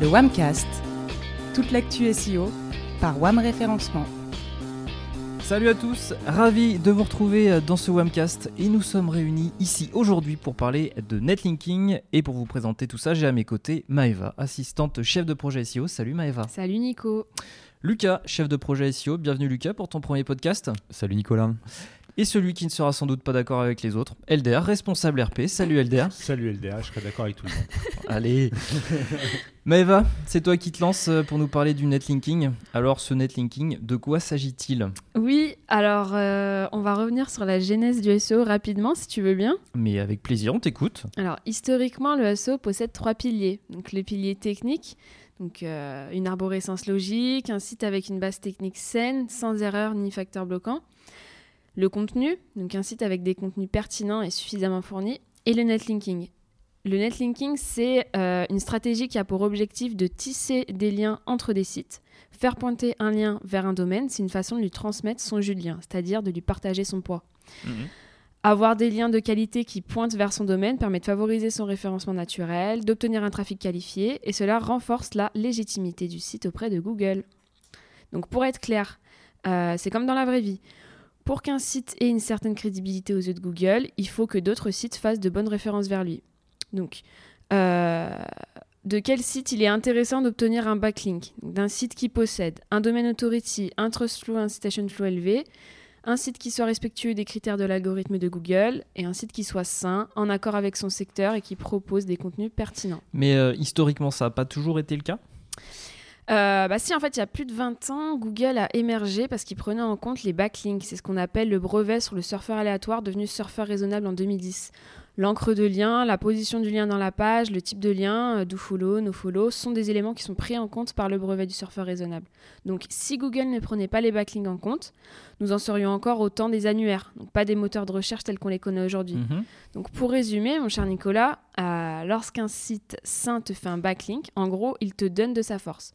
Le Wamcast, toute l'actu SEO par Wam Référencement. Salut à tous, ravi de vous retrouver euh, dans ce Wamcast et nous sommes réunis ici aujourd'hui pour parler de netlinking et pour vous présenter tout ça, j'ai à mes côtés Maeva, assistante chef de projet SEO. Salut Maeva. Salut Nico. Lucas, chef de projet SEO. Bienvenue Lucas pour ton premier podcast. Salut Nicolas. Et celui qui ne sera sans doute pas d'accord avec les autres, LDR, responsable RP. Salut LDR. Salut LDR, je serai d'accord avec tout le monde. Allez. Maëva, c'est toi qui te lances euh, pour nous parler du netlinking. Alors ce netlinking, de quoi s'agit-il? Oui, alors euh, on va revenir sur la genèse du SEO rapidement si tu veux bien. Mais avec plaisir, on t'écoute. Alors historiquement, le SEO possède trois piliers. Donc le pilier technique, donc euh, une arborescence logique, un site avec une base technique saine, sans erreur ni facteur bloquant. Le contenu, donc un site avec des contenus pertinents et suffisamment fournis. Et le netlinking. Le netlinking, c'est euh, une stratégie qui a pour objectif de tisser des liens entre des sites. Faire pointer un lien vers un domaine, c'est une façon de lui transmettre son jus de lien, c'est-à-dire de lui partager son poids. Mhm. Avoir des liens de qualité qui pointent vers son domaine permet de favoriser son référencement naturel, d'obtenir un trafic qualifié, et cela renforce la légitimité du site auprès de Google. Donc pour être clair, euh, c'est comme dans la vraie vie. Pour qu'un site ait une certaine crédibilité aux yeux de Google, il faut que d'autres sites fassent de bonnes références vers lui. Donc, euh, de quel site il est intéressant d'obtenir un backlink? D'un site qui possède un domaine authority, un trust flow, un citation flow élevé, un site qui soit respectueux des critères de l'algorithme de Google et un site qui soit sain, en accord avec son secteur et qui propose des contenus pertinents. Mais euh, historiquement, ça n'a pas toujours été le cas? Euh, bah si, en fait, il y a plus de 20 ans, Google a émergé parce qu'il prenait en compte les backlinks. C'est ce qu'on appelle le brevet sur le surfeur aléatoire devenu surfeur raisonnable en 2010. L'encre de lien, la position du lien dans la page, le type de lien, euh, do follow, no follow, sont des éléments qui sont pris en compte par le brevet du surfeur raisonnable. Donc si Google ne prenait pas les backlinks en compte, nous en serions encore au temps des annuaires, donc pas des moteurs de recherche tels qu'on les connaît aujourd'hui. Mhm. Donc pour résumer, mon cher Nicolas, euh, lorsqu'un site sain te fait un backlink, en gros, il te donne de sa force.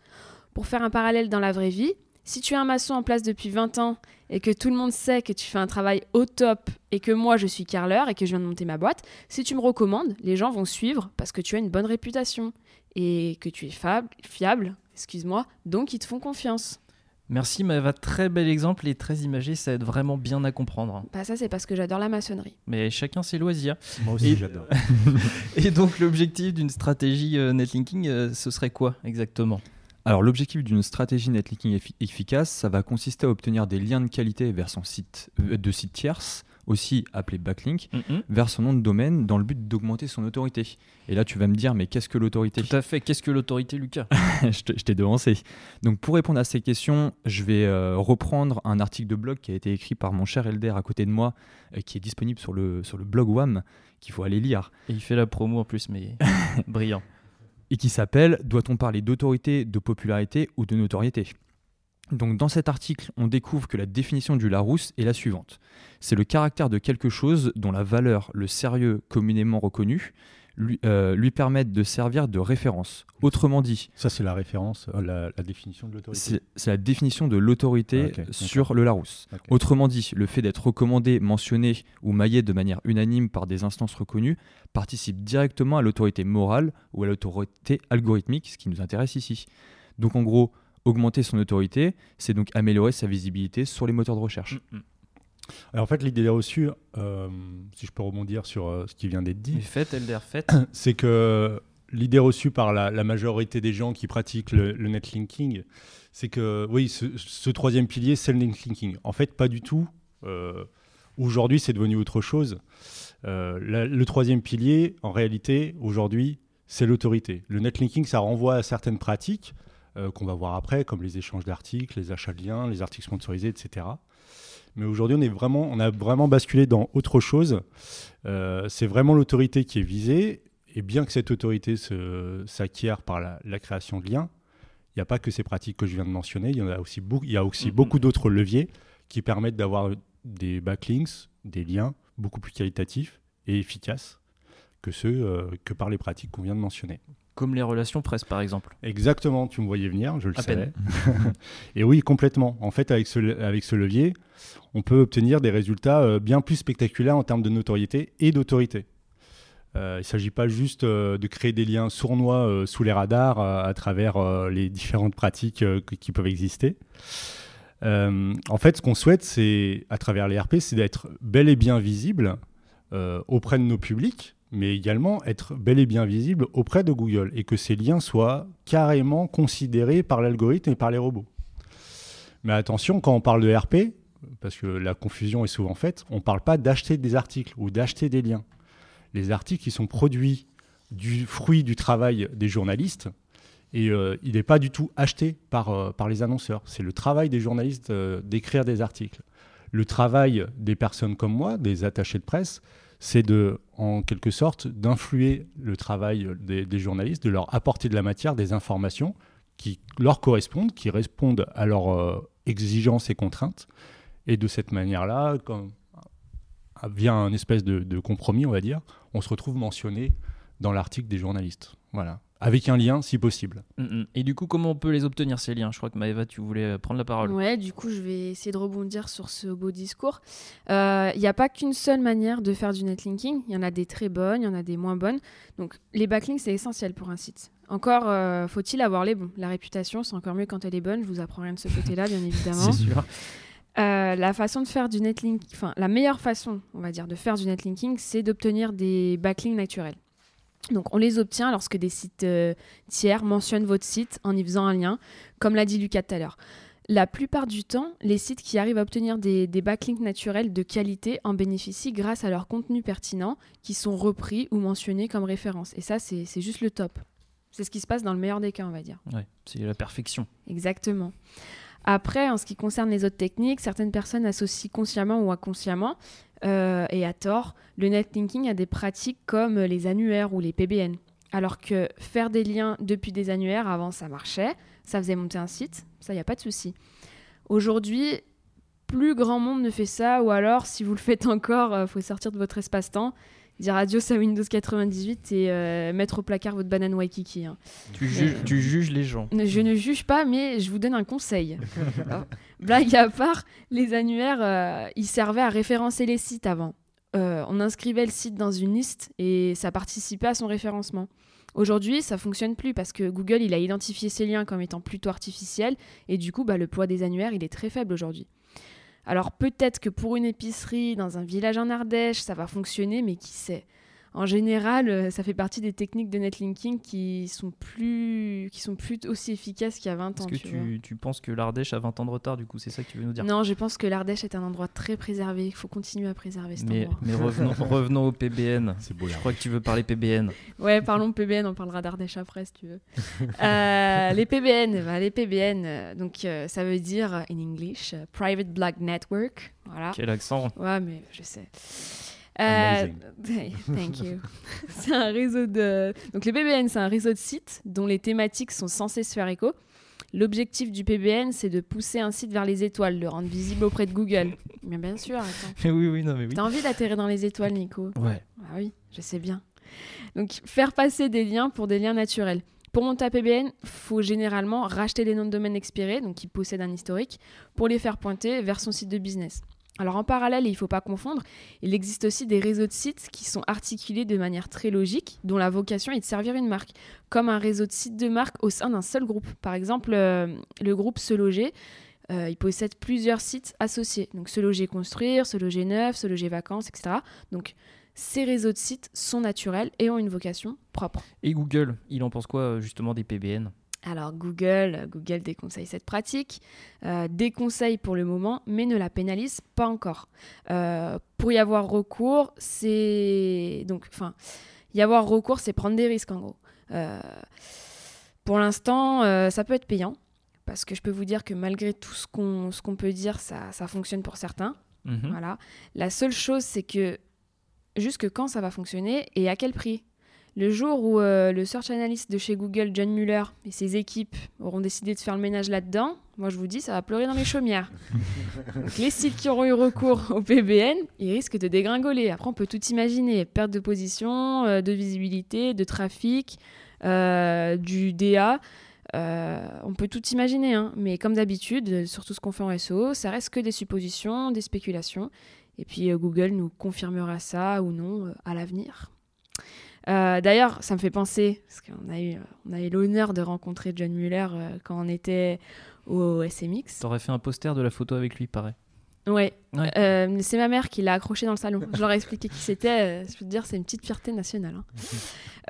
Pour faire un parallèle dans la vraie vie, si tu es un maçon en place depuis 20 ans et que tout le monde sait que tu fais un travail au top et que moi je suis carleur et que je viens de monter ma boîte, si tu me recommandes, les gens vont suivre parce que tu as une bonne réputation et que tu es fable, fiable, excuse-moi, donc ils te font confiance. Merci Maëva, très bel exemple et très imagé, ça aide vraiment bien à comprendre. Bah ça c'est parce que j'adore la maçonnerie. Mais chacun ses loisirs. Moi aussi, Et- j'adore. Et donc l'objectif d'une stratégie euh, netlinking, euh, ce serait quoi exactement? Alors l'objectif d'une stratégie netlinking effi- efficace, ça va consister à obtenir des liens de qualité vers son site euh, de site tierce, aussi appelé backlink, Mhm. vers son nom de domaine dans le but d'augmenter son autorité. Et là tu vas me dire mais qu'est-ce que l'autorité? Tout à fait, qu'est-ce que l'autorité Lucas? Je t'ai devancé. Donc pour répondre à ces questions, je vais euh, reprendre un article de blog qui a été écrit par mon cher Elder à côté de moi, euh, qui est disponible sur le, sur le blog WAM, qu'il faut aller lire. Et il fait la promo en plus, mais brillant. Et qui s'appelle Doit-on parler d'autorité, de popularité ou de notoriété? Donc dans cet article, on découvre que la définition du Larousse est la suivante. C'est le caractère de quelque chose dont la valeur, le sérieux communément reconnu, lui, euh, lui permettent de servir de référence. Autrement dit, Ça, c'est la référence, euh, la, la définition de l'autorité. c'est la définition de l'autorité Ah, sur le Larousse. Autrement dit, le fait d'être recommandé, mentionné ou maillé de manière unanime par des instances reconnues participe directement à l'autorité morale ou à l'autorité algorithmique, ce qui nous intéresse ici. Donc en gros, augmenter son autorité, c'est donc améliorer sa visibilité sur les moteurs de recherche. Mhm. Alors, en fait, l'idée reçue, euh, si je peux rebondir sur euh, ce qui vient d'être dit, faites, Elder, faites. c'est que l'idée reçue par la, la majorité des gens qui pratiquent le, le netlinking, c'est que, oui, ce, ce troisième pilier, c'est le netlinking. En fait, pas du tout. Euh, aujourd'hui, c'est devenu autre chose. Euh, la- le troisième pilier, en réalité, aujourd'hui, c'est l'autorité. Le netlinking, ça renvoie à certaines pratiques euh, qu'on va voir après, comme les échanges d'articles, les achats de liens, les articles sponsorisés, etc. Mais aujourd'hui, on, est vraiment, on a vraiment basculé dans autre chose. Euh, c'est vraiment l'autorité qui est visée. Et bien que cette autorité s'acquiert par la, la création de liens, il n'y a pas que ces pratiques que je viens de mentionner. Il y, en a aussi, il y a aussi Mhm. beaucoup d'autres leviers qui permettent d'avoir des backlinks, des liens beaucoup plus qualitatifs et efficaces que ceux euh, que par les pratiques qu'on vient de mentionner. Comme les relations presse, par exemple. Exactement, tu me voyais venir, je le À savais. et oui, complètement. En fait, avec ce, le- avec ce levier, on peut obtenir des résultats euh, bien plus spectaculaires en termes de notoriété et d'autorité. Euh, il ne s'agit pas juste euh, de créer des liens sournois euh, sous les radars à travers les différentes pratiques qui peuvent exister. en fait, ce qu'on souhaite, c'est, à travers les RP, c'est d'être bel et bien visible auprès de nos publics, mais également être bel et bien visible auprès de Google et que ces liens soient carrément considérés par l'algorithme et par les robots. Mais attention, quand on parle de RP, parce que la confusion est souvent faite, on ne parle pas d'acheter des articles ou d'acheter des liens les articles qui sont produits du fruit du travail des journalistes. Et euh, il n'est pas du tout acheté par, euh, par les annonceurs. C'est le travail des journalistes euh, d'écrire des articles. Le travail des personnes comme moi, des attachés de presse, c'est de, en quelque sorte, d'influer le travail des, journalistes, de leur apporter de la matière, des informations qui leur correspondent, qui répondent à leurs exigences et contraintes. Et de cette manière-là, via un espèce de, compromis, on va dire, on se retrouve mentionné dans l'article des journalistes. Voilà. Avec un lien si possible. Mm, mm. Et du coup, comment on peut les obtenir ces liens? Je crois que Maëva, tu voulais euh, prendre la parole. Ouais, du coup, je vais essayer de rebondir sur ce beau discours. Il euh, n'y a pas qu'une seule manière de faire du netlinking. Il y en a des très bonnes, il y en a des moins bonnes. Donc, les backlinks, c'est essentiel pour un site. Encore, euh, faut-il avoir les bons? La réputation, c'est encore mieux quand elle est bonne. Je vous apprends rien de ce côté-là, bien évidemment. c'est sûr. Euh, la façon de faire du netlinking, enfin la meilleure façon, on va dire, de faire du netlinking, c'est d'obtenir des backlinks naturels. Donc on les obtient lorsque des sites euh, tiers mentionnent votre site en y faisant un lien, comme l'a dit Lucas tout à l'heure. La plupart du temps, les sites qui arrivent à obtenir des, des, backlinks naturels de qualité en bénéficient grâce à leur contenu pertinent qui sont repris ou mentionnés comme référence. Et ça, c'est juste le top. C'est ce qui se passe dans le meilleur des cas, on va dire. Ouais, c'est la perfection. Exactement. Après, en ce qui concerne les autres techniques, certaines personnes associent consciemment ou inconsciemment, euh, et à tort, le netlinking à des pratiques comme les annuaires ou les PBN. Alors que faire des liens depuis des annuaires, avant ça marchait, ça faisait monter un site, ça, n'y a pas de souci. Aujourd'hui, plus grand monde ne fait ça, ou alors, si vous le faites encore, il euh, faut sortir de votre espace-temps dire adios à Windows 98 et euh, mettre au placard votre banane Waikiki. Hein. Tu, juges les gens. Je ne juge pas, mais je vous donne un conseil. blague à part, les annuaires, euh, ils servaient à référencer les sites avant. Euh, on inscrivait le site dans une liste et ça participait à son référencement. Aujourd'hui, ça fonctionne plus parce que Google il a identifié ces liens comme étant plutôt artificiels et du coup, bah, le poids des annuaires il est très faible aujourd'hui. Alors peut-être que pour une épicerie dans un village en Ardèche, ça va fonctionner, mais qui sait? En général, euh, ça fait partie des techniques de netlinking qui sont plus, qui sont plus aussi efficaces qu'il y a 20 ans. Est-ce que tu, penses que l'Ardèche a 20 ans de retard, du coup C'est ça que tu veux nous dire? Non, je pense que l'Ardèche est un endroit très préservé. Il faut continuer à préserver cet mais, endroit. Mais revenons, revenons au PBN. C'est beau, Je crois que tu veux parler PBN. Ouais, parlons PBN, on parlera d'Ardèche après si tu veux. Euh, les PBN, bah, les PBN, euh, donc ça veut dire, in English, Private Black Network. Voilà. Quel accent Ouais, mais je sais. Euh, thank you. c'est un réseau de. Donc, les PBN, c'est un réseau de sites dont les thématiques sont censées se faire écho. L'objectif du PBN, c'est de pousser un site vers les étoiles, le rendre visible auprès de Google. Mais bien sûr, attends. Mais oui, oui, non, mais oui. T'as envie d'atterrir dans les étoiles, Nico? Ouais. Ah oui, je sais bien. Donc, faire passer des liens pour des liens naturels. Pour monter à PBN, faut généralement racheter des noms de domaine expirés, donc qui possèdent un historique, pour les faire pointer vers son site de business. Alors en parallèle, il ne faut pas confondre, il existe aussi des réseaux de sites qui sont articulés de manière très logique, dont la vocation est de servir une marque, comme un réseau de sites de marque au sein d'un seul groupe. Par exemple, euh, le groupe Se Loger, euh, il possède plusieurs sites associés. Donc Se Loger Construire, Se Loger Neuf, Se Loger Vacances, etc. Donc ces réseaux de sites sont naturels et ont une vocation propre. Et Google, il en pense quoi justement des PBN alors Google, Google déconseille cette pratique, euh, déconseille pour le moment, mais ne la pénalise pas encore. Euh, pour y avoir recours, c'est donc, enfin, y avoir recours, c'est prendre des risques en gros. Euh, pour l'instant, ça peut être payant, parce que je peux vous dire que malgré tout ce qu'on ce qu'on peut dire, ça, ça, fonctionne pour certains. Mhm. Voilà. La seule chose, c'est que jusque quand ça va fonctionner et à quel prix? Le jour où euh, le search analyst de chez Google, John Muller, et ses équipes auront décidé de faire le ménage là-dedans, moi je vous dis, ça va pleurer dans les chaumières. les sites qui auront eu recours au PBN, ils risquent de dégringoler. Après, on peut tout imaginer perte de position, euh, de visibilité, de trafic, euh, du DA. on peut tout imaginer, hein. mais comme d'habitude, sur tout ce qu'on fait en SEO, ça reste que des suppositions, des spéculations. Et puis Google nous confirmera ça ou non à l'avenir. Euh, D'ailleurs, ça me fait penser, parce qu'on a eu, on a eu l'honneur de rencontrer John Muller euh, quand on était au SMX. T'aurais fait un poster de la photo avec lui, pareil. Ouais. Ouais. Euh, c'est ma mère qui l'a accroché dans le salon. Je leur ai expliqué qui c'était. euh, je peux te dire, c'est une petite fierté nationale. hein.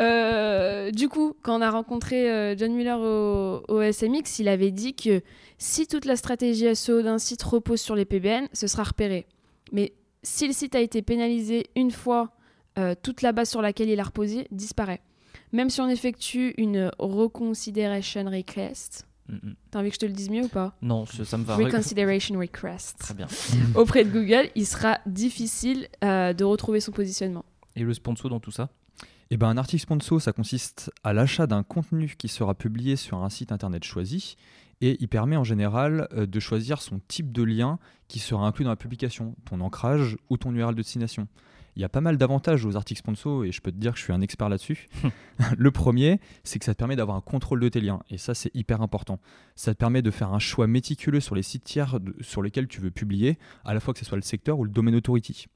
Euh, du coup, quand on a rencontré John Muller au, au SMX, il avait dit que si toute la stratégie SEO d'un site repose sur les PBN, ce sera repéré. Mais si le site a été pénalisé une fois, euh, toute la base sur laquelle il a reposé disparaît. Même si on effectue une reconsideration request, Mm, mm. t'as envie que je te le dise mieux ou pas? Non, ça, ça me va. Reconsideration request Très bien. auprès de Google, il sera difficile euh, de retrouver son positionnement. Et le sponsor dans tout ça? Eh ben, un article sponsor, ça consiste à l'achat d'un contenu qui sera publié sur un site internet choisi et il permet en général euh, de choisir son type de lien qui sera inclus dans la publication, ton ancrage ou ton URL de destination. Il y a pas mal d'avantages aux articles sponsors et je peux te dire que je suis un expert là-dessus. le premier, c'est que ça te permet d'avoir un contrôle de tes liens et ça c'est hyper important. Ça te permet de faire un choix méticuleux sur les sites tiers de- sur lesquels tu veux publier, à la fois que ce soit le secteur ou le domaine authority.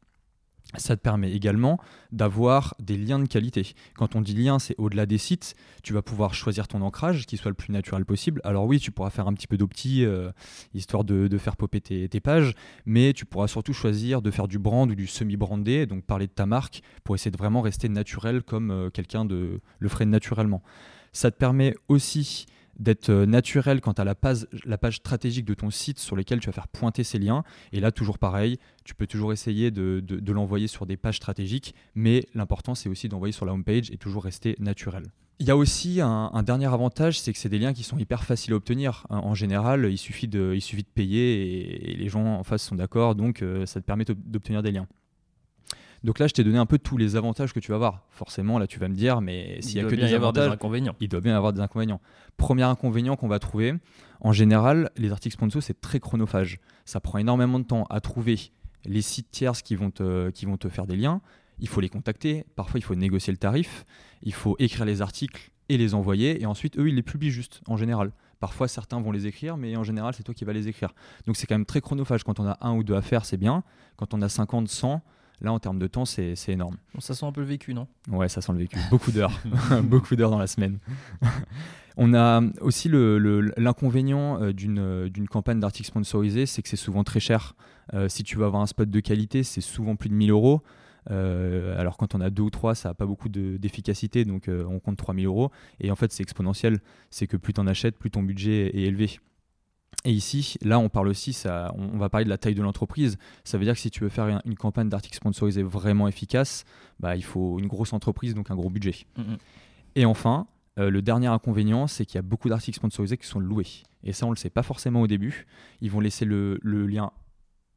Ça te permet également d'avoir des liens de qualité. Quand on dit lien, c'est au-delà des sites. Tu vas pouvoir choisir ton ancrage qui soit le plus naturel possible. Alors oui, tu pourras faire un petit peu d'opti, euh, histoire de, faire popper tes, pages, mais tu pourras surtout choisir de faire du brand ou du semi-brandé, donc parler de ta marque pour essayer de vraiment rester naturel comme euh, quelqu'un le ferait naturellement. Ça te permet aussi d'être euh, naturel quant à la page, la page stratégique de ton site sur lesquels tu vas faire pointer ces liens. Et là, toujours pareil, tu peux toujours essayer de, de- l'envoyer sur des pages stratégiques, mais l'important, c'est aussi d'envoyer sur la home page et toujours rester naturel. Il y a aussi un, dernier avantage, c'est que c'est des liens qui sont hyper faciles à obtenir. En- général, il suffit de, il suffit de payer et, les gens en face sont d'accord, donc euh, ça te permet d'ob- d'obtenir des liens. Donc là, je t'ai donné un peu tous les avantages que tu vas avoir. Forcément, là, tu vas me dire, mais s'il y a que des avantages, inconvénients. il doit bien y avoir des inconvénients. Premier inconvénient qu'on va trouver, en général, les articles sponsors, c'est très chronophage. Ça prend énormément de temps à trouver les sites tierces qui vont te, qui vont te faire des liens. Il faut les contacter. Parfois, il faut négocier le tarif. Il faut écrire les articles et les envoyer. Et ensuite, eux, ils les publient juste, en général. Parfois, certains vont les écrire, mais en général, c'est toi qui vas les écrire. Donc, c'est quand même très chronophage. Quand on a un ou deux à faire, c'est bien. Quand on a 50, 100, là, en termes de temps, c'est énorme. Bon, ça sent un peu le vécu, non? Ouais, ça sent le vécu. Beaucoup d'heures. Beaucoup d'heures dans la semaine. On a aussi l'inconvénient euh, d'une euh, d'une campagne d'articles sponsorisés, c'est que c'est souvent très cher. Euh, si tu veux avoir un spot de qualité, c'est souvent plus de 1000 euros. Euh, alors quand on a deux ou trois, ça n'a pas beaucoup de- d'efficacité, donc euh, on compte 3000 euros. Et en fait, c'est exponentiel. C'est que plus tu en achètes, plus ton budget est élevé. Et ici, là, on parle aussi, ça, on va parler de la taille de l'entreprise. Ça veut dire que si tu veux faire une- campagne d'articles sponsorisés vraiment efficace, bah, il faut une grosse entreprise, donc un gros budget. Mhm. Et enfin, euh, le dernier inconvénient, c'est qu'il y a beaucoup d'articles sponsorisés qui sont loués. Et ça, on ne le sait pas forcément au début. Ils vont laisser le, le lien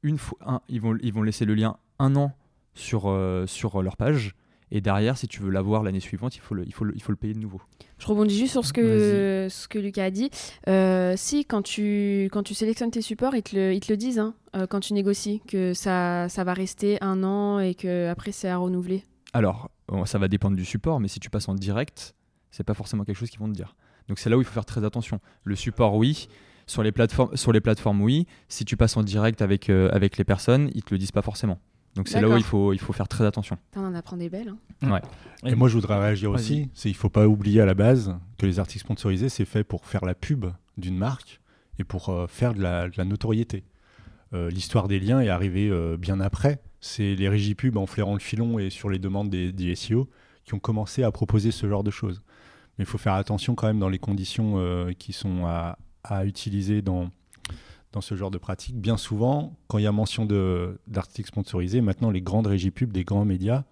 une fois, un- ils, vont, ils vont laisser le lien un an sur, euh, sur leur page. Et derrière, si tu veux l'avoir l'année suivante, il faut, le, il, faut le, il faut le payer de nouveau. Je rebondis juste sur ce que, ce que Lucas a dit. Euh, si, quand tu, quand tu sélectionnes tes supports, ils te le, ils te le disent hein, euh, quand tu négocies, que ça, ça va rester un an et qu'après c'est à renouveler. Alors, bon, ça va dépendre du support, mais si tu passes en direct, c'est pas forcément quelque chose qu'ils vont te dire. Donc c'est là où il faut faire très attention. Le support, oui. Sur les plateformes, sur les plateformes oui. Si tu passes en direct avec, euh, avec les personnes, ils te le disent pas forcément. Donc c'est là où il faut, il faut faire très attention. On en apprend des belles. hein. Et moi, je voudrais réagir aussi. C'est il faut pas oublier à la base que les articles sponsorisés, c'est fait pour faire la pub d'une marque et pour euh, faire de la, de la notoriété. Euh, L'histoire des liens est arrivée euh, bien après. C'est les régies pub en flairant le filon et sur les demandes des, des SEO qui ont commencé à proposer ce genre de choses. Mais il faut faire attention quand même dans les conditions euh, qui sont à, à utiliser dans, dans ce genre de pratique. Bien souvent, quand il y a mention de- d'articles sponsorisés, maintenant les grandes régies pub des grands médias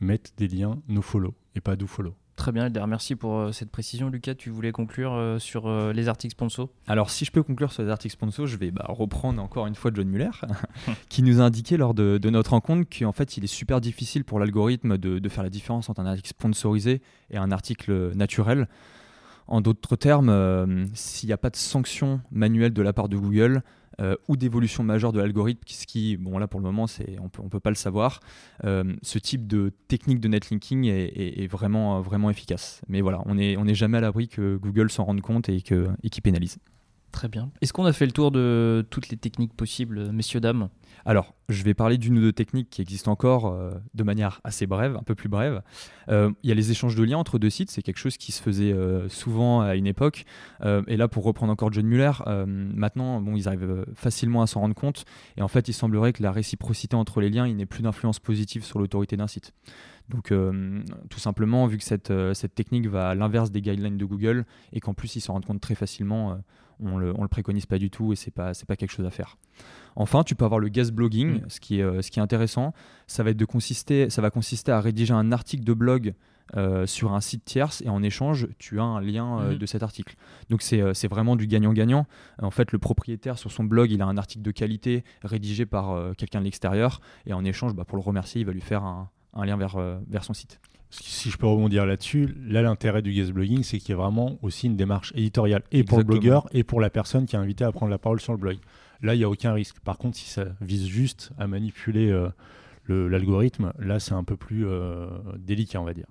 mettent des liens no follow et pas do follow. Très bien, Elder, merci pour euh, cette précision. Lucas, tu voulais conclure euh, sur euh, les articles sponsors? Alors, si je peux conclure sur les articles sponsors, je vais bah, reprendre encore une fois John Muller, qui nous a indiqué lors de, de notre rencontre qu'en fait, il est super difficile pour l'algorithme de, de faire la différence entre un article sponsorisé et un article naturel. En d'autres termes, euh, s'il n'y a pas de sanction manuelle de la part de Google euh, ou d'évolution majeure de l'algorithme, ce qui, bon là pour le moment, on ne peut pas le savoir, euh, ce type de technique de netlinking est, vraiment, vraiment efficace. Mais voilà, on n'est est jamais à l'abri que Google s'en rende compte et qu'il pénalise. Très bien. Est-ce qu'on a fait le tour de toutes les techniques possibles, messieurs, dames Alors, je vais parler d'une ou deux techniques qui existent encore euh, de manière assez brève, un peu plus brève. Euh, Il y a les échanges de liens entre deux sites, c'est quelque chose qui se faisait euh, souvent à une époque. Et là, pour reprendre encore John Muller, maintenant, bon, ils arrivent facilement à s'en rendre compte. Et en fait, il semblerait que la réciprocité entre les liens, n'ait plus d'influence positive sur l'autorité d'un site. Donc, tout simplement, vu que cette, technique va à l'inverse des guidelines de Google et qu'en plus, ils s'en rendent compte très facilement, on le, on le préconise pas du tout et c'est pas, c'est pas quelque chose à faire. Enfin, tu peux avoir le guest blogging, ce, qui est, euh, ce qui est intéressant. Ça va, être de consister, ça va consister à rédiger un article de blog euh, sur un site tierce et en échange, tu as un lien euh, Mhm. de cet article. Donc c'est euh, c'est vraiment du gagnant-gagnant. En fait, le propriétaire sur son blog, il a un article de qualité rédigé par quelqu'un de l'extérieur et en échange, bah, pour le remercier, il va lui faire un, un lien vers, vers son site. Si je peux rebondir là-dessus, là l'intérêt du guest blogging, c'est qu'il y a vraiment aussi une démarche éditoriale et pour le blogueur et pour la personne qui est invitée à prendre la parole sur le blog. Là, il n'y a aucun risque. Par contre, si ça vise juste à manipuler euh, l'algorithme, là c'est un peu plus euh, délicat, on va dire.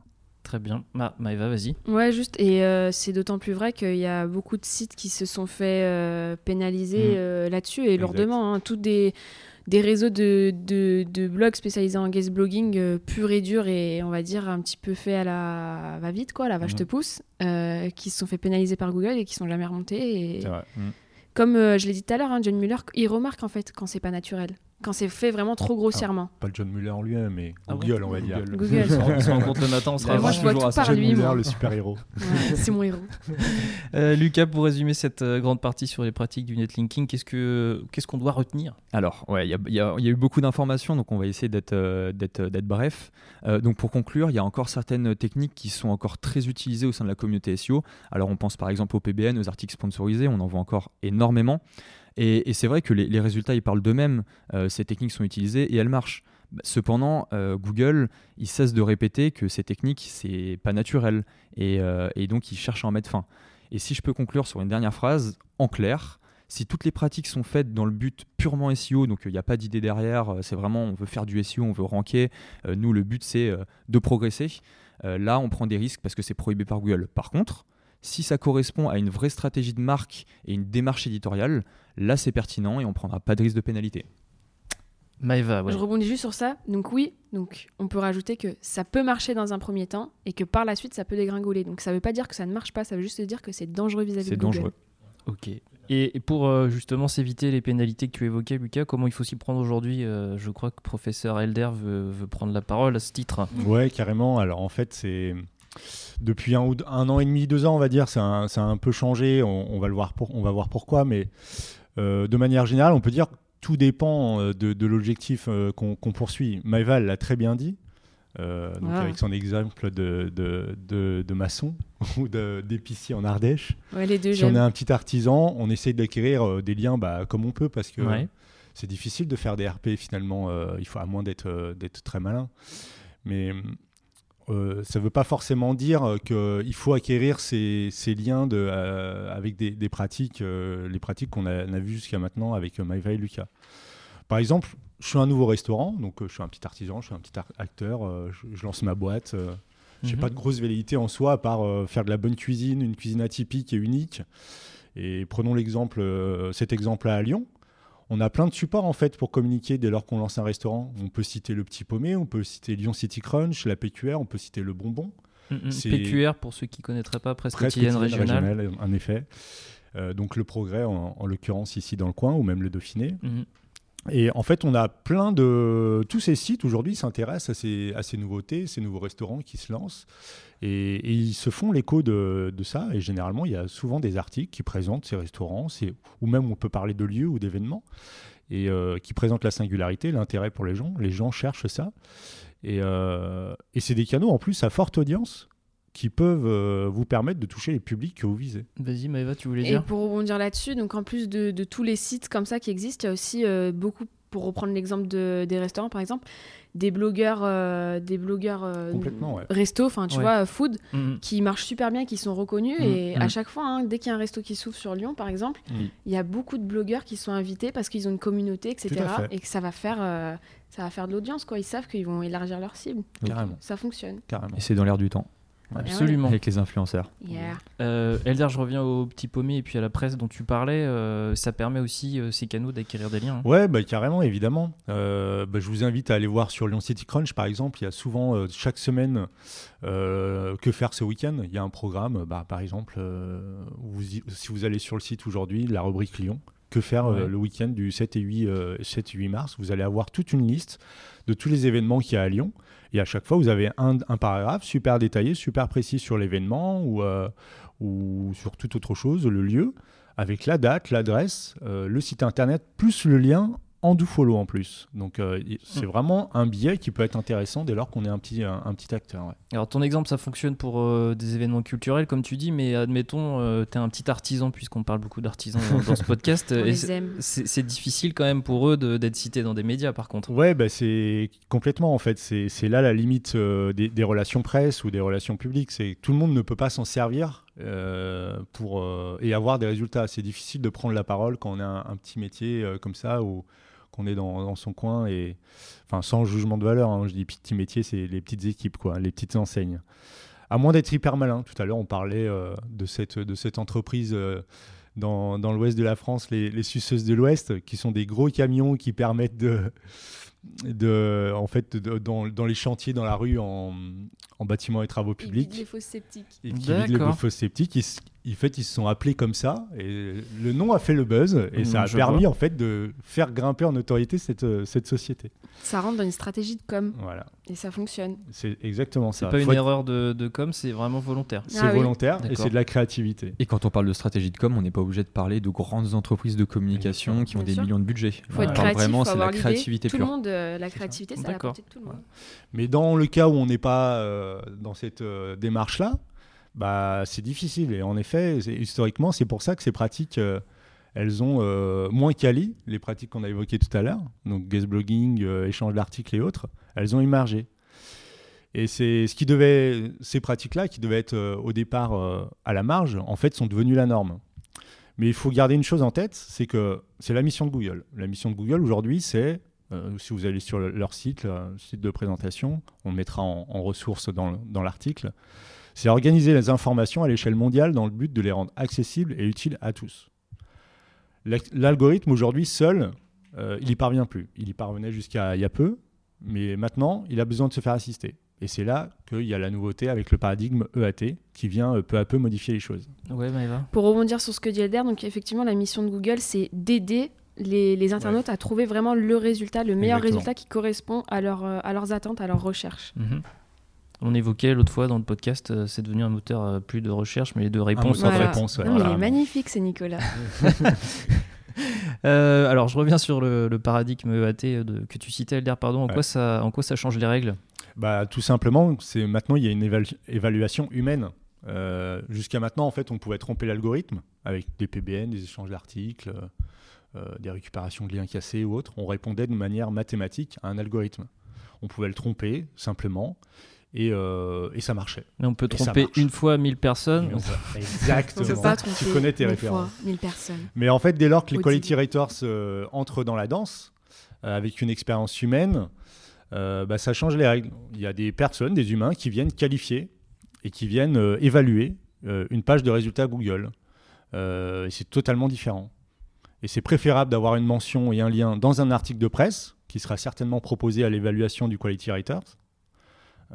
Très bien. Ma Maëva, vas-y. Ouais, juste. Et euh, c'est d'autant plus vrai qu'il y a beaucoup de sites qui se sont fait euh, pénaliser euh, là-dessus et Exact. lourdement. Hein, tous des, des réseaux de, de, de blogs spécialisés en guest blogging euh, pur et dur et on va dire un petit peu fait à la va-vite, quoi, la vache Mhm. te pousse, euh, qui se sont fait pénaliser par Google et qui sont jamais remontés. Et... Vrai. Comme euh, je l'ai dit tout à l'heure, hein, John Muller, il remarque en fait quand c'est pas naturel, quand c'est fait vraiment trop grossièrement. Pas le John Muller en lui-même, mais Ah bon Google, on va dire. Google. Google. On se rencontre le matin, on sera moi, je vois toujours tout à. John lui, Muller, moi. le super-héros. Ouais, c'est mon héros. Euh, Lucas, pour résumer cette euh, grande partie sur les pratiques du netlinking, qu'est-ce que qu'est-ce qu'on doit retenir? Alors, ouais, il y, a- il y y a eu beaucoup d'informations, donc on va essayer d'être euh, d'être d'être bref. Euh, donc pour conclure, il y a encore certaines techniques qui sont encore très utilisées au sein de la communauté SEO. Alors on pense par exemple au PBN, aux articles sponsorisés, on en voit encore énormément. Et, c'est vrai que les, résultats, ils parlent d'eux-mêmes. Euh, ces techniques sont utilisées et elles marchent. Bah, Cependant, euh, Google, il cesse de répéter que ces techniques, c'est pas naturel. Et, euh, et donc, il cherche à en mettre fin. Et si je peux conclure sur une dernière phrase, en clair, si toutes les pratiques sont faites dans le but purement SEO, donc il n'y a pas d'idée derrière, c'est vraiment on veut faire du SEO, on veut ranker, nous le but c'est de progresser, là on prend des risques parce que c'est prohibé par Google. Par contre, si ça correspond à une vraie stratégie de marque et une démarche éditoriale, là c'est pertinent et on prendra pas de risque de pénalité. Maëva, ouais. Je rebondis juste sur ça. Donc oui, donc on peut rajouter que ça peut marcher dans un premier temps et que par la suite ça peut dégringoler. Donc ça veut pas dire que ça ne marche pas, ça veut juste dire que c'est dangereux vis-à-vis de C'est Google. dangereux. Ok. Et et pour euh, justement s'éviter les pénalités que tu évoquais, Lucas, comment il faut s'y prendre aujourd'hui Euh, Je crois que professeur Elder veut, veut prendre la parole à ce titre. Ouais, carrément. Alors en fait, c'est depuis un, ou deux- un an et demi, deux ans, on va dire, ça a, ça a un peu changé. On, on va le voir, pour, on va voir pourquoi, mais euh, de manière générale, on peut dire que tout dépend euh, de, de l'objectif euh, qu'on poursuit. Maëva elle l'a très bien dit. euh, donc Ah. avec son exemple de, de, de- de maçon ou d'épicier en Ardèche. Ouais, les deux Si on est un petit artisan, on essaie d'acquérir des liens bah, comme on peut parce que Ouais. c'est difficile de faire des RP finalement. il faut à moins d'être d'être très malin. Mais euh, ça ne veut pas forcément dire qu'il faut acquérir ces, ces liens de, euh, avec des, des pratiques, euh, les pratiques qu'on a, a vues jusqu'à maintenant avec euh, Maïva et Lucas. Par exemple, je suis un nouveau restaurant, donc euh, je suis un petit artisan, je suis un petit acteur, euh, je, je lance ma boîte. euh, j'ai Mhm. pas de grosse velléité en soi, à part euh, faire de la bonne cuisine, une cuisine atypique et unique. Et prenons l'exemple, euh, cet exemple à Lyon. On a plein de supports en fait pour communiquer dès lors qu'on lance un restaurant. On peut citer le Petit Paumé, on peut citer Lyon City Crunch, la PQR, on peut citer le Bonbon. Mhm. C'est- PQR, pour ceux qui ne connaîtraient pas, Presque quotidienne quotidienne régionale. en effet. Euh, donc le Progrès en, en l'occurrence ici dans le coin, ou même le Dauphiné. Mhm. Et en fait, on a plein de. Tous ces sites aujourd'hui s'intéressent à ces, nouveautés, ces nouveaux restaurants qui se lancent. Et, ils se font l'écho de, ça. Et généralement, il y a souvent des articles qui présentent ces restaurants, ou même on peut parler de lieux ou d'événements, et euh, qui présentent la singularité, l'intérêt pour les gens. Les gens cherchent ça. Et, euh, et c'est des canaux en plus à forte audience qui peuvent euh, vous permettre de toucher les publics que vous visez. Vas-y, Maëva, tu voulais Et dire? pour rebondir là-dessus, donc en plus de, de tous les sites comme ça qui existent, il y a aussi euh, beaucoup, pour reprendre l'exemple de- des restaurants par exemple, des blogueurs, euh, des blogueurs euh, Complètement, ouais. resto, enfin tu Ouais. vois, food, Mhm. qui marchent super bien, qui sont reconnus. Mm, et mm. à chaque fois, hein, dès qu'il y a un resto qui s'ouvre sur Lyon, par exemple, Mm. il y a beaucoup de blogueurs qui sont invités parce qu'ils ont une communauté, etc. Et que ça va faire, euh, ça va faire de l'audience, quoi. Ils savent qu'ils vont élargir leur cible. Donc, Carrément. Ça fonctionne. Carrément. Et c'est dans l'air du temps. Absolument. avec les influenceurs. Yeah. Euh, Elder, je reviens au petit pommier et puis à la presse dont tu parlais. euh, ça permet aussi euh, ces canaux d'acquérir des liens. hein. Ouais, bah, carrément, évidemment. Euh, bah, je vous invite à aller voir sur Lyon City Crunch, par exemple. Il y a souvent, euh, chaque semaine, euh, que faire ce week-end. Il y a un programme, bah, par exemple, euh, où vous y- si vous allez sur le site aujourd'hui, la rubrique Lyon, que faire euh, le week-end du 7 et, 8, euh, 7 et 8 mars, vous allez avoir toute une liste de tous les événements qu'il y a à Lyon. Et à chaque fois, vous avez un, paragraphe super détaillé, super précis sur l'événement ou, euh, ou sur toute autre chose, le lieu, avec la date, l'adresse, euh, le site internet, plus le lien en do follow en plus. Donc euh, y- c'est vraiment un billet qui peut être intéressant dès lors qu'on est un petit, un, un petit acteur. ouais. Alors ton exemple, ça fonctionne pour euh, des événements culturels, comme tu dis, mais admettons, euh, tu es un petit artisan, puisqu'on parle beaucoup d'artisans dans, dans ce podcast. C'est- difficile quand même pour eux d'être cités dans des médias, par contre. Ouais, bah, c'est complètement en fait. C'est c'est là la limite euh, des, des relations presse ou des relations publiques. C'est tout le monde ne peut pas s'en servir euh, pour, euh, et avoir des résultats. C'est difficile de prendre la parole quand on a un, petit métier euh, comme ça ou qu'on est dans, son coin et enfin sans jugement de valeur. hein, je dis petit métier, c'est les petites équipes, quoi, les petites enseignes. À moins d'être hyper malin. Tout à l'heure, on parlait de cette de cette entreprise. dans, dans l'ouest de la France, les, les suceuses de l'ouest, qui sont des gros camions qui permettent de, de, en fait, de- dans, dans les chantiers, dans la rue, en, en bâtiments et travaux publics, fausses sceptiques. et qui les fosses sceptiques. Ils, en fait, ils se sont appelés comme ça, et le nom a fait le buzz, et Mm, ça a permis vois. en fait de faire grimper en notoriété cette, euh, cette société. Ça rentre dans une stratégie de com Voilà, et ça fonctionne. c'est exactement C'est ça. pas une Faut être- erreur de, de com, c'est vraiment volontaire. C'est Ah oui. volontaire et c'est de la créativité. Et quand on parle de stratégie de com, on n'est pas obligé de parler de grandes entreprises de communication qui ont Bien des sûr. millions de budget. Faut on être créatif, vraiment, faut c'est de la créativité Tout le pure. monde, euh, la créativité, c'est à la portée de tout le monde. Mais dans le cas où on n'est pas euh, dans cette euh, démarche-là, bah, c'est difficile. Et en effet, historiquement, c'est pour ça que ces pratiques, euh, elles ont euh, moins quali, les pratiques qu'on a évoquées tout à l'heure, donc guest blogging, euh, échange d'articles et autres, elles ont émergé. Et ce qui devait, ces pratiques-là, qui devaient être au départ à la marge, en fait, sont devenues la norme. Mais il faut garder une chose en tête, c'est que c'est la mission de Google. La mission de Google aujourd'hui, c'est si vous allez sur le- leur site, site de présentation, on le mettra en, en ressources dans l'article, c'est organiser les informations à l'échelle mondiale dans le but de les rendre accessibles et utiles à tous. L'algorithme aujourd'hui seul, euh, il n'y parvient plus. Il y parvenait jusqu'à il y a peu, mais maintenant, il a besoin de se faire assister. Et c'est là qu'il y a la nouveauté avec le paradigme EAT qui vient euh, peu à peu modifier les choses. Ouais, Maëva. Pour rebondir sur ce que dit Elder, donc effectivement, la mission de Google, c'est d'aider les, les internautes à trouver vraiment le résultat, le meilleur Exactement. résultat qui correspond à, leur, euh, à leurs attentes, à leurs recherches. Mhm. On évoquait l'autre fois dans le podcast, euh, c'est devenu un moteur euh, plus de recherche, mais de réponse moteur de réponse, ouais, Non, mais il est magnifique, c'est Nicolas. Euh, alors, je reviens sur le, le paradigme EAT de, que tu citais, Elder, pardon. En, Ouais. quoi ça, en quoi ça change les règles? Bah, tout simplement, c'est maintenant il y a une évalu- évaluation humaine. Euh, Jusqu'à maintenant, en fait, on pouvait tromper l'algorithme avec des PBN, des échanges d'articles, euh, des récupérations de liens cassés ou autres. On répondait de manière mathématique à un algorithme. On pouvait le tromper simplement et, euh, et ça marchait. Mais on peut tromper une fois 1000 personnes. On peut- Exactement. peut pas tromper tu connais tes références. fois, mille personnes. Mais en fait, dès lors que les quality raters euh, entrent dans la danse, euh, avec une expérience humaine, euh, bah, ça change les règles. Il y a des personnes, des humains, qui viennent qualifier et qui viennent euh, évaluer euh, une page de résultats Google. Euh, et c'est totalement différent. Et c'est préférable d'avoir une mention et un lien dans un article de presse, qui sera certainement proposé à l'évaluation du quality raters.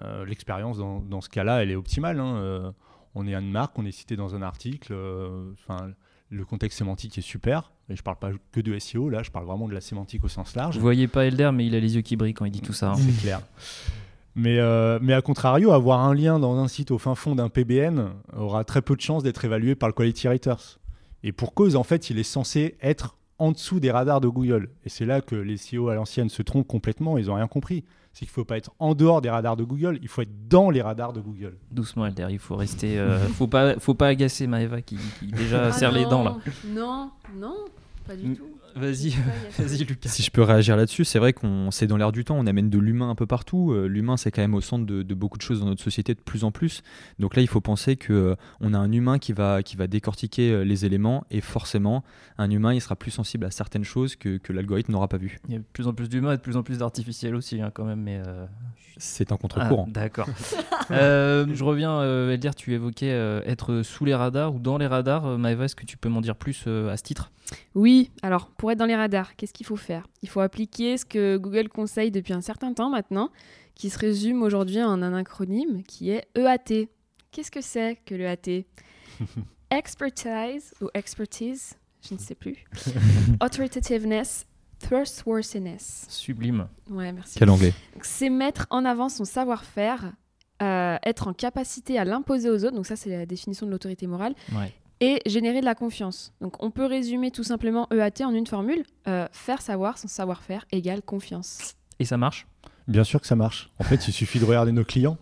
Euh, L'expérience dans, dans ce cas-là, elle est optimale. hein. Euh, on est une marque, on est cité dans un article. euh, Enfin, le contexte sémantique est super. Et je parle pas que de SEO, là, je parle vraiment de la sémantique au sens large. Je voyais pas Elder, mais il a les yeux qui brillent quand il dit tout ça. hein. C'est clair. Mais, euh, mais à contrario, avoir un lien dans un site au fin fond d'un PBN aura très peu de chances d'être évalué par le Quality Raters. Et pour cause, en fait, il est censé être en dessous des radars de Google. Et c'est là que les CEO à l'ancienne se trompent complètement, ils n'ont rien compris. C'est qu'il ne faut pas être en dehors des radars de Google, il faut être dans les radars de Google. Doucement, Elder, il faut rester. euh, faut, pas, faut pas agacer Maëva qui, qui déjà Ah serre les dents là. Non, non, pas du Mm. tout. Vas-y, vas-y Lucas. Si je peux réagir là-dessus, c'est vrai qu'on c'est dans l'air du temps, on amène de l'humain un peu partout. Euh, l'humain, c'est quand même au centre de, de beaucoup de choses dans notre société de plus en plus. Donc là, il faut penser que euh, on a un humain qui va qui va décortiquer euh, les éléments et forcément, un humain, il sera plus sensible à certaines choses que, que l'algorithme n'aura pas vu. Il y a de plus en plus d'humains et de plus en plus d'artificiels aussi, hein, quand même. Mais euh, C'est un ah, contre-courant. D'accord. Euh, je reviens, euh, Eldir, tu évoquais euh, être sous les radars ou dans les radars. Maëva, est-ce que tu peux m'en dire plus euh, à ce titre? Oui, alors pour être dans les radars, qu'est-ce qu'il faut faire? Il faut appliquer ce que Google conseille depuis un certain temps maintenant, qui se résume aujourd'hui en un acronyme qui est EAT. Qu'est-ce que c'est que l'EAT Expertise ou expertise, je ne sais plus. Authoritativeness, trustworthiness. Sublime. Ouais, merci. Quel anglais C'est mettre en avant son savoir-faire, euh, être en capacité à l'imposer aux autres, donc ça c'est la définition de l'autorité morale, Ouais. Et générer de la confiance. Donc on peut résumer tout simplement EAT en une formule, euh, faire savoir son savoir-faire égale confiance. Et ça marche? Bien sûr que ça marche. En fait, il suffit de regarder nos clients.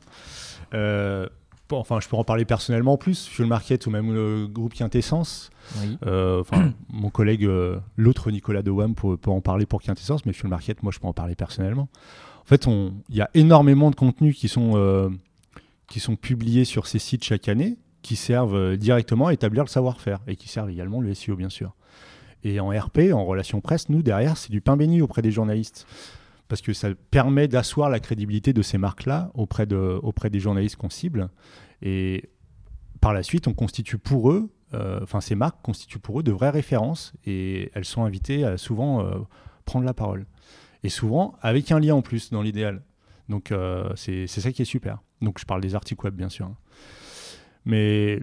Euh, bon, enfin, je peux en parler personnellement en plus. Fuel Market ou même le groupe Quintessence. Oui. Euh, enfin, mon collègue, l'autre Nicolas Dewam, peut, peut en parler pour Quintessence, mais Fuel Market, moi, je peux en parler personnellement. En fait, il y a énormément de contenus qui sont, euh, qui sont publiés sur ces sites chaque année, qui servent euh, directement à établir le savoir-faire et qui servent également le SEO, bien sûr. Et en RP, en relation presse, nous, derrière, c'est du pain béni auprès des journalistes. Parce que ça permet d'asseoir la crédibilité de ces marques-là auprès, de, auprès des journalistes qu'on cible. Et par la suite, on constitue pour eux, euh, enfin, ces marques constituent pour eux de vraies références et elles sont invitées à souvent euh, prendre la parole. Et souvent avec un lien en plus, dans l'idéal. Donc, euh, c'est ça qui est super. Donc, je parle des articles web, bien sûr. hein. Mais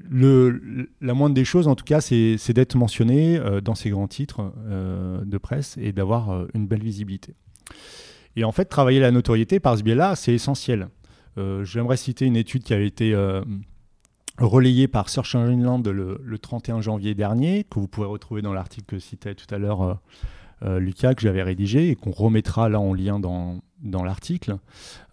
la moindre des choses, en tout cas, c'est d'être mentionné euh, dans ces grands titres euh, de presse et d'avoir euh, une belle visibilité. Et en fait, travailler la notoriété par ce biais-là, c'est essentiel. J'aimerais citer une étude qui avait été relayée par Search Engine Land le, le 31 janvier dernier, que vous pourrez retrouver dans l'article que citait tout à l'heure Lucas, que j'avais rédigé et qu'on remettra là en lien dans, dans l'article.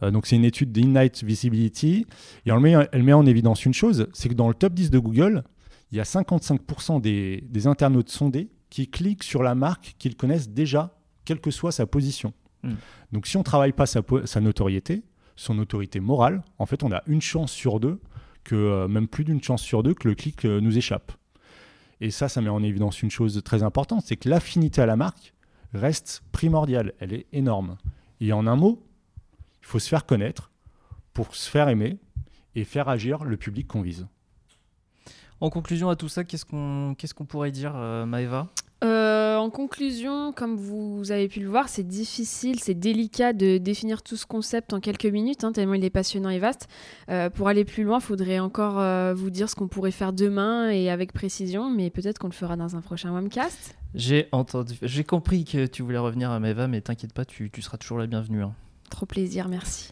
Euh, donc c'est une étude d'Ignite Visibility et elle met, elle met en évidence une chose, c'est que dans le top 10 de Google, il y a 55% des, des internautes sondés qui cliquent sur la marque qu'ils connaissent déjà, quelle que soit sa position. Mm. Donc si on ne travaille pas sa notoriété, son autorité morale, en fait on a une chance sur deux, que euh, même plus d'une chance sur deux, que le clic euh, nous échappe. Et ça, ça met en évidence une chose très importante, c'est que l'affinité à la marque reste primordiale, elle est énorme. Et en un mot, il faut se faire connaître pour se faire aimer et faire agir le public qu'on vise. En conclusion à tout ça, qu'est-ce qu'on qu'est-ce qu'on pourrait dire, euh, Maëva? Euh, en conclusion, comme vous avez pu le voir, c'est difficile, c'est délicat de définir tout ce concept en quelques minutes, hein, tellement il est passionnant et vaste. Euh, pour aller plus loin, il faudrait encore euh, vous dire ce qu'on pourrait faire demain et avec précision, mais peut-être qu'on le fera dans un prochain Webcast. J'ai entendu, j'ai compris que tu voulais revenir à Maëva, mais t'inquiète pas, tu, tu seras toujours la bienvenue. hein. Trop plaisir, merci.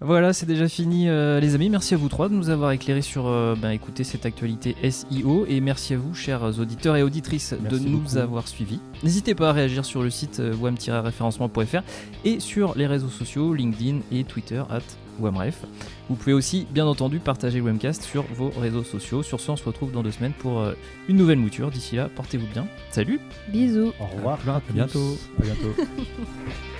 Voilà, c'est déjà fini, euh, les amis. Merci à vous trois de nous avoir éclairés sur, euh, ben, écoutez, cette actualité SEO. Et merci à vous, chers auditeurs et auditrices, de nous beaucoup. avoir suivis. N'hésitez pas à réagir sur le site euh, wam-référencement.fr et sur les réseaux sociaux, LinkedIn et Twitter, at wamref. Vous pouvez aussi, bien entendu, partager le Webcast sur vos réseaux sociaux. Sur ce, on se retrouve dans deux semaines pour euh, une nouvelle mouture. D'ici là, portez-vous bien. Salut Bisous. Au revoir. À bientôt. À bientôt.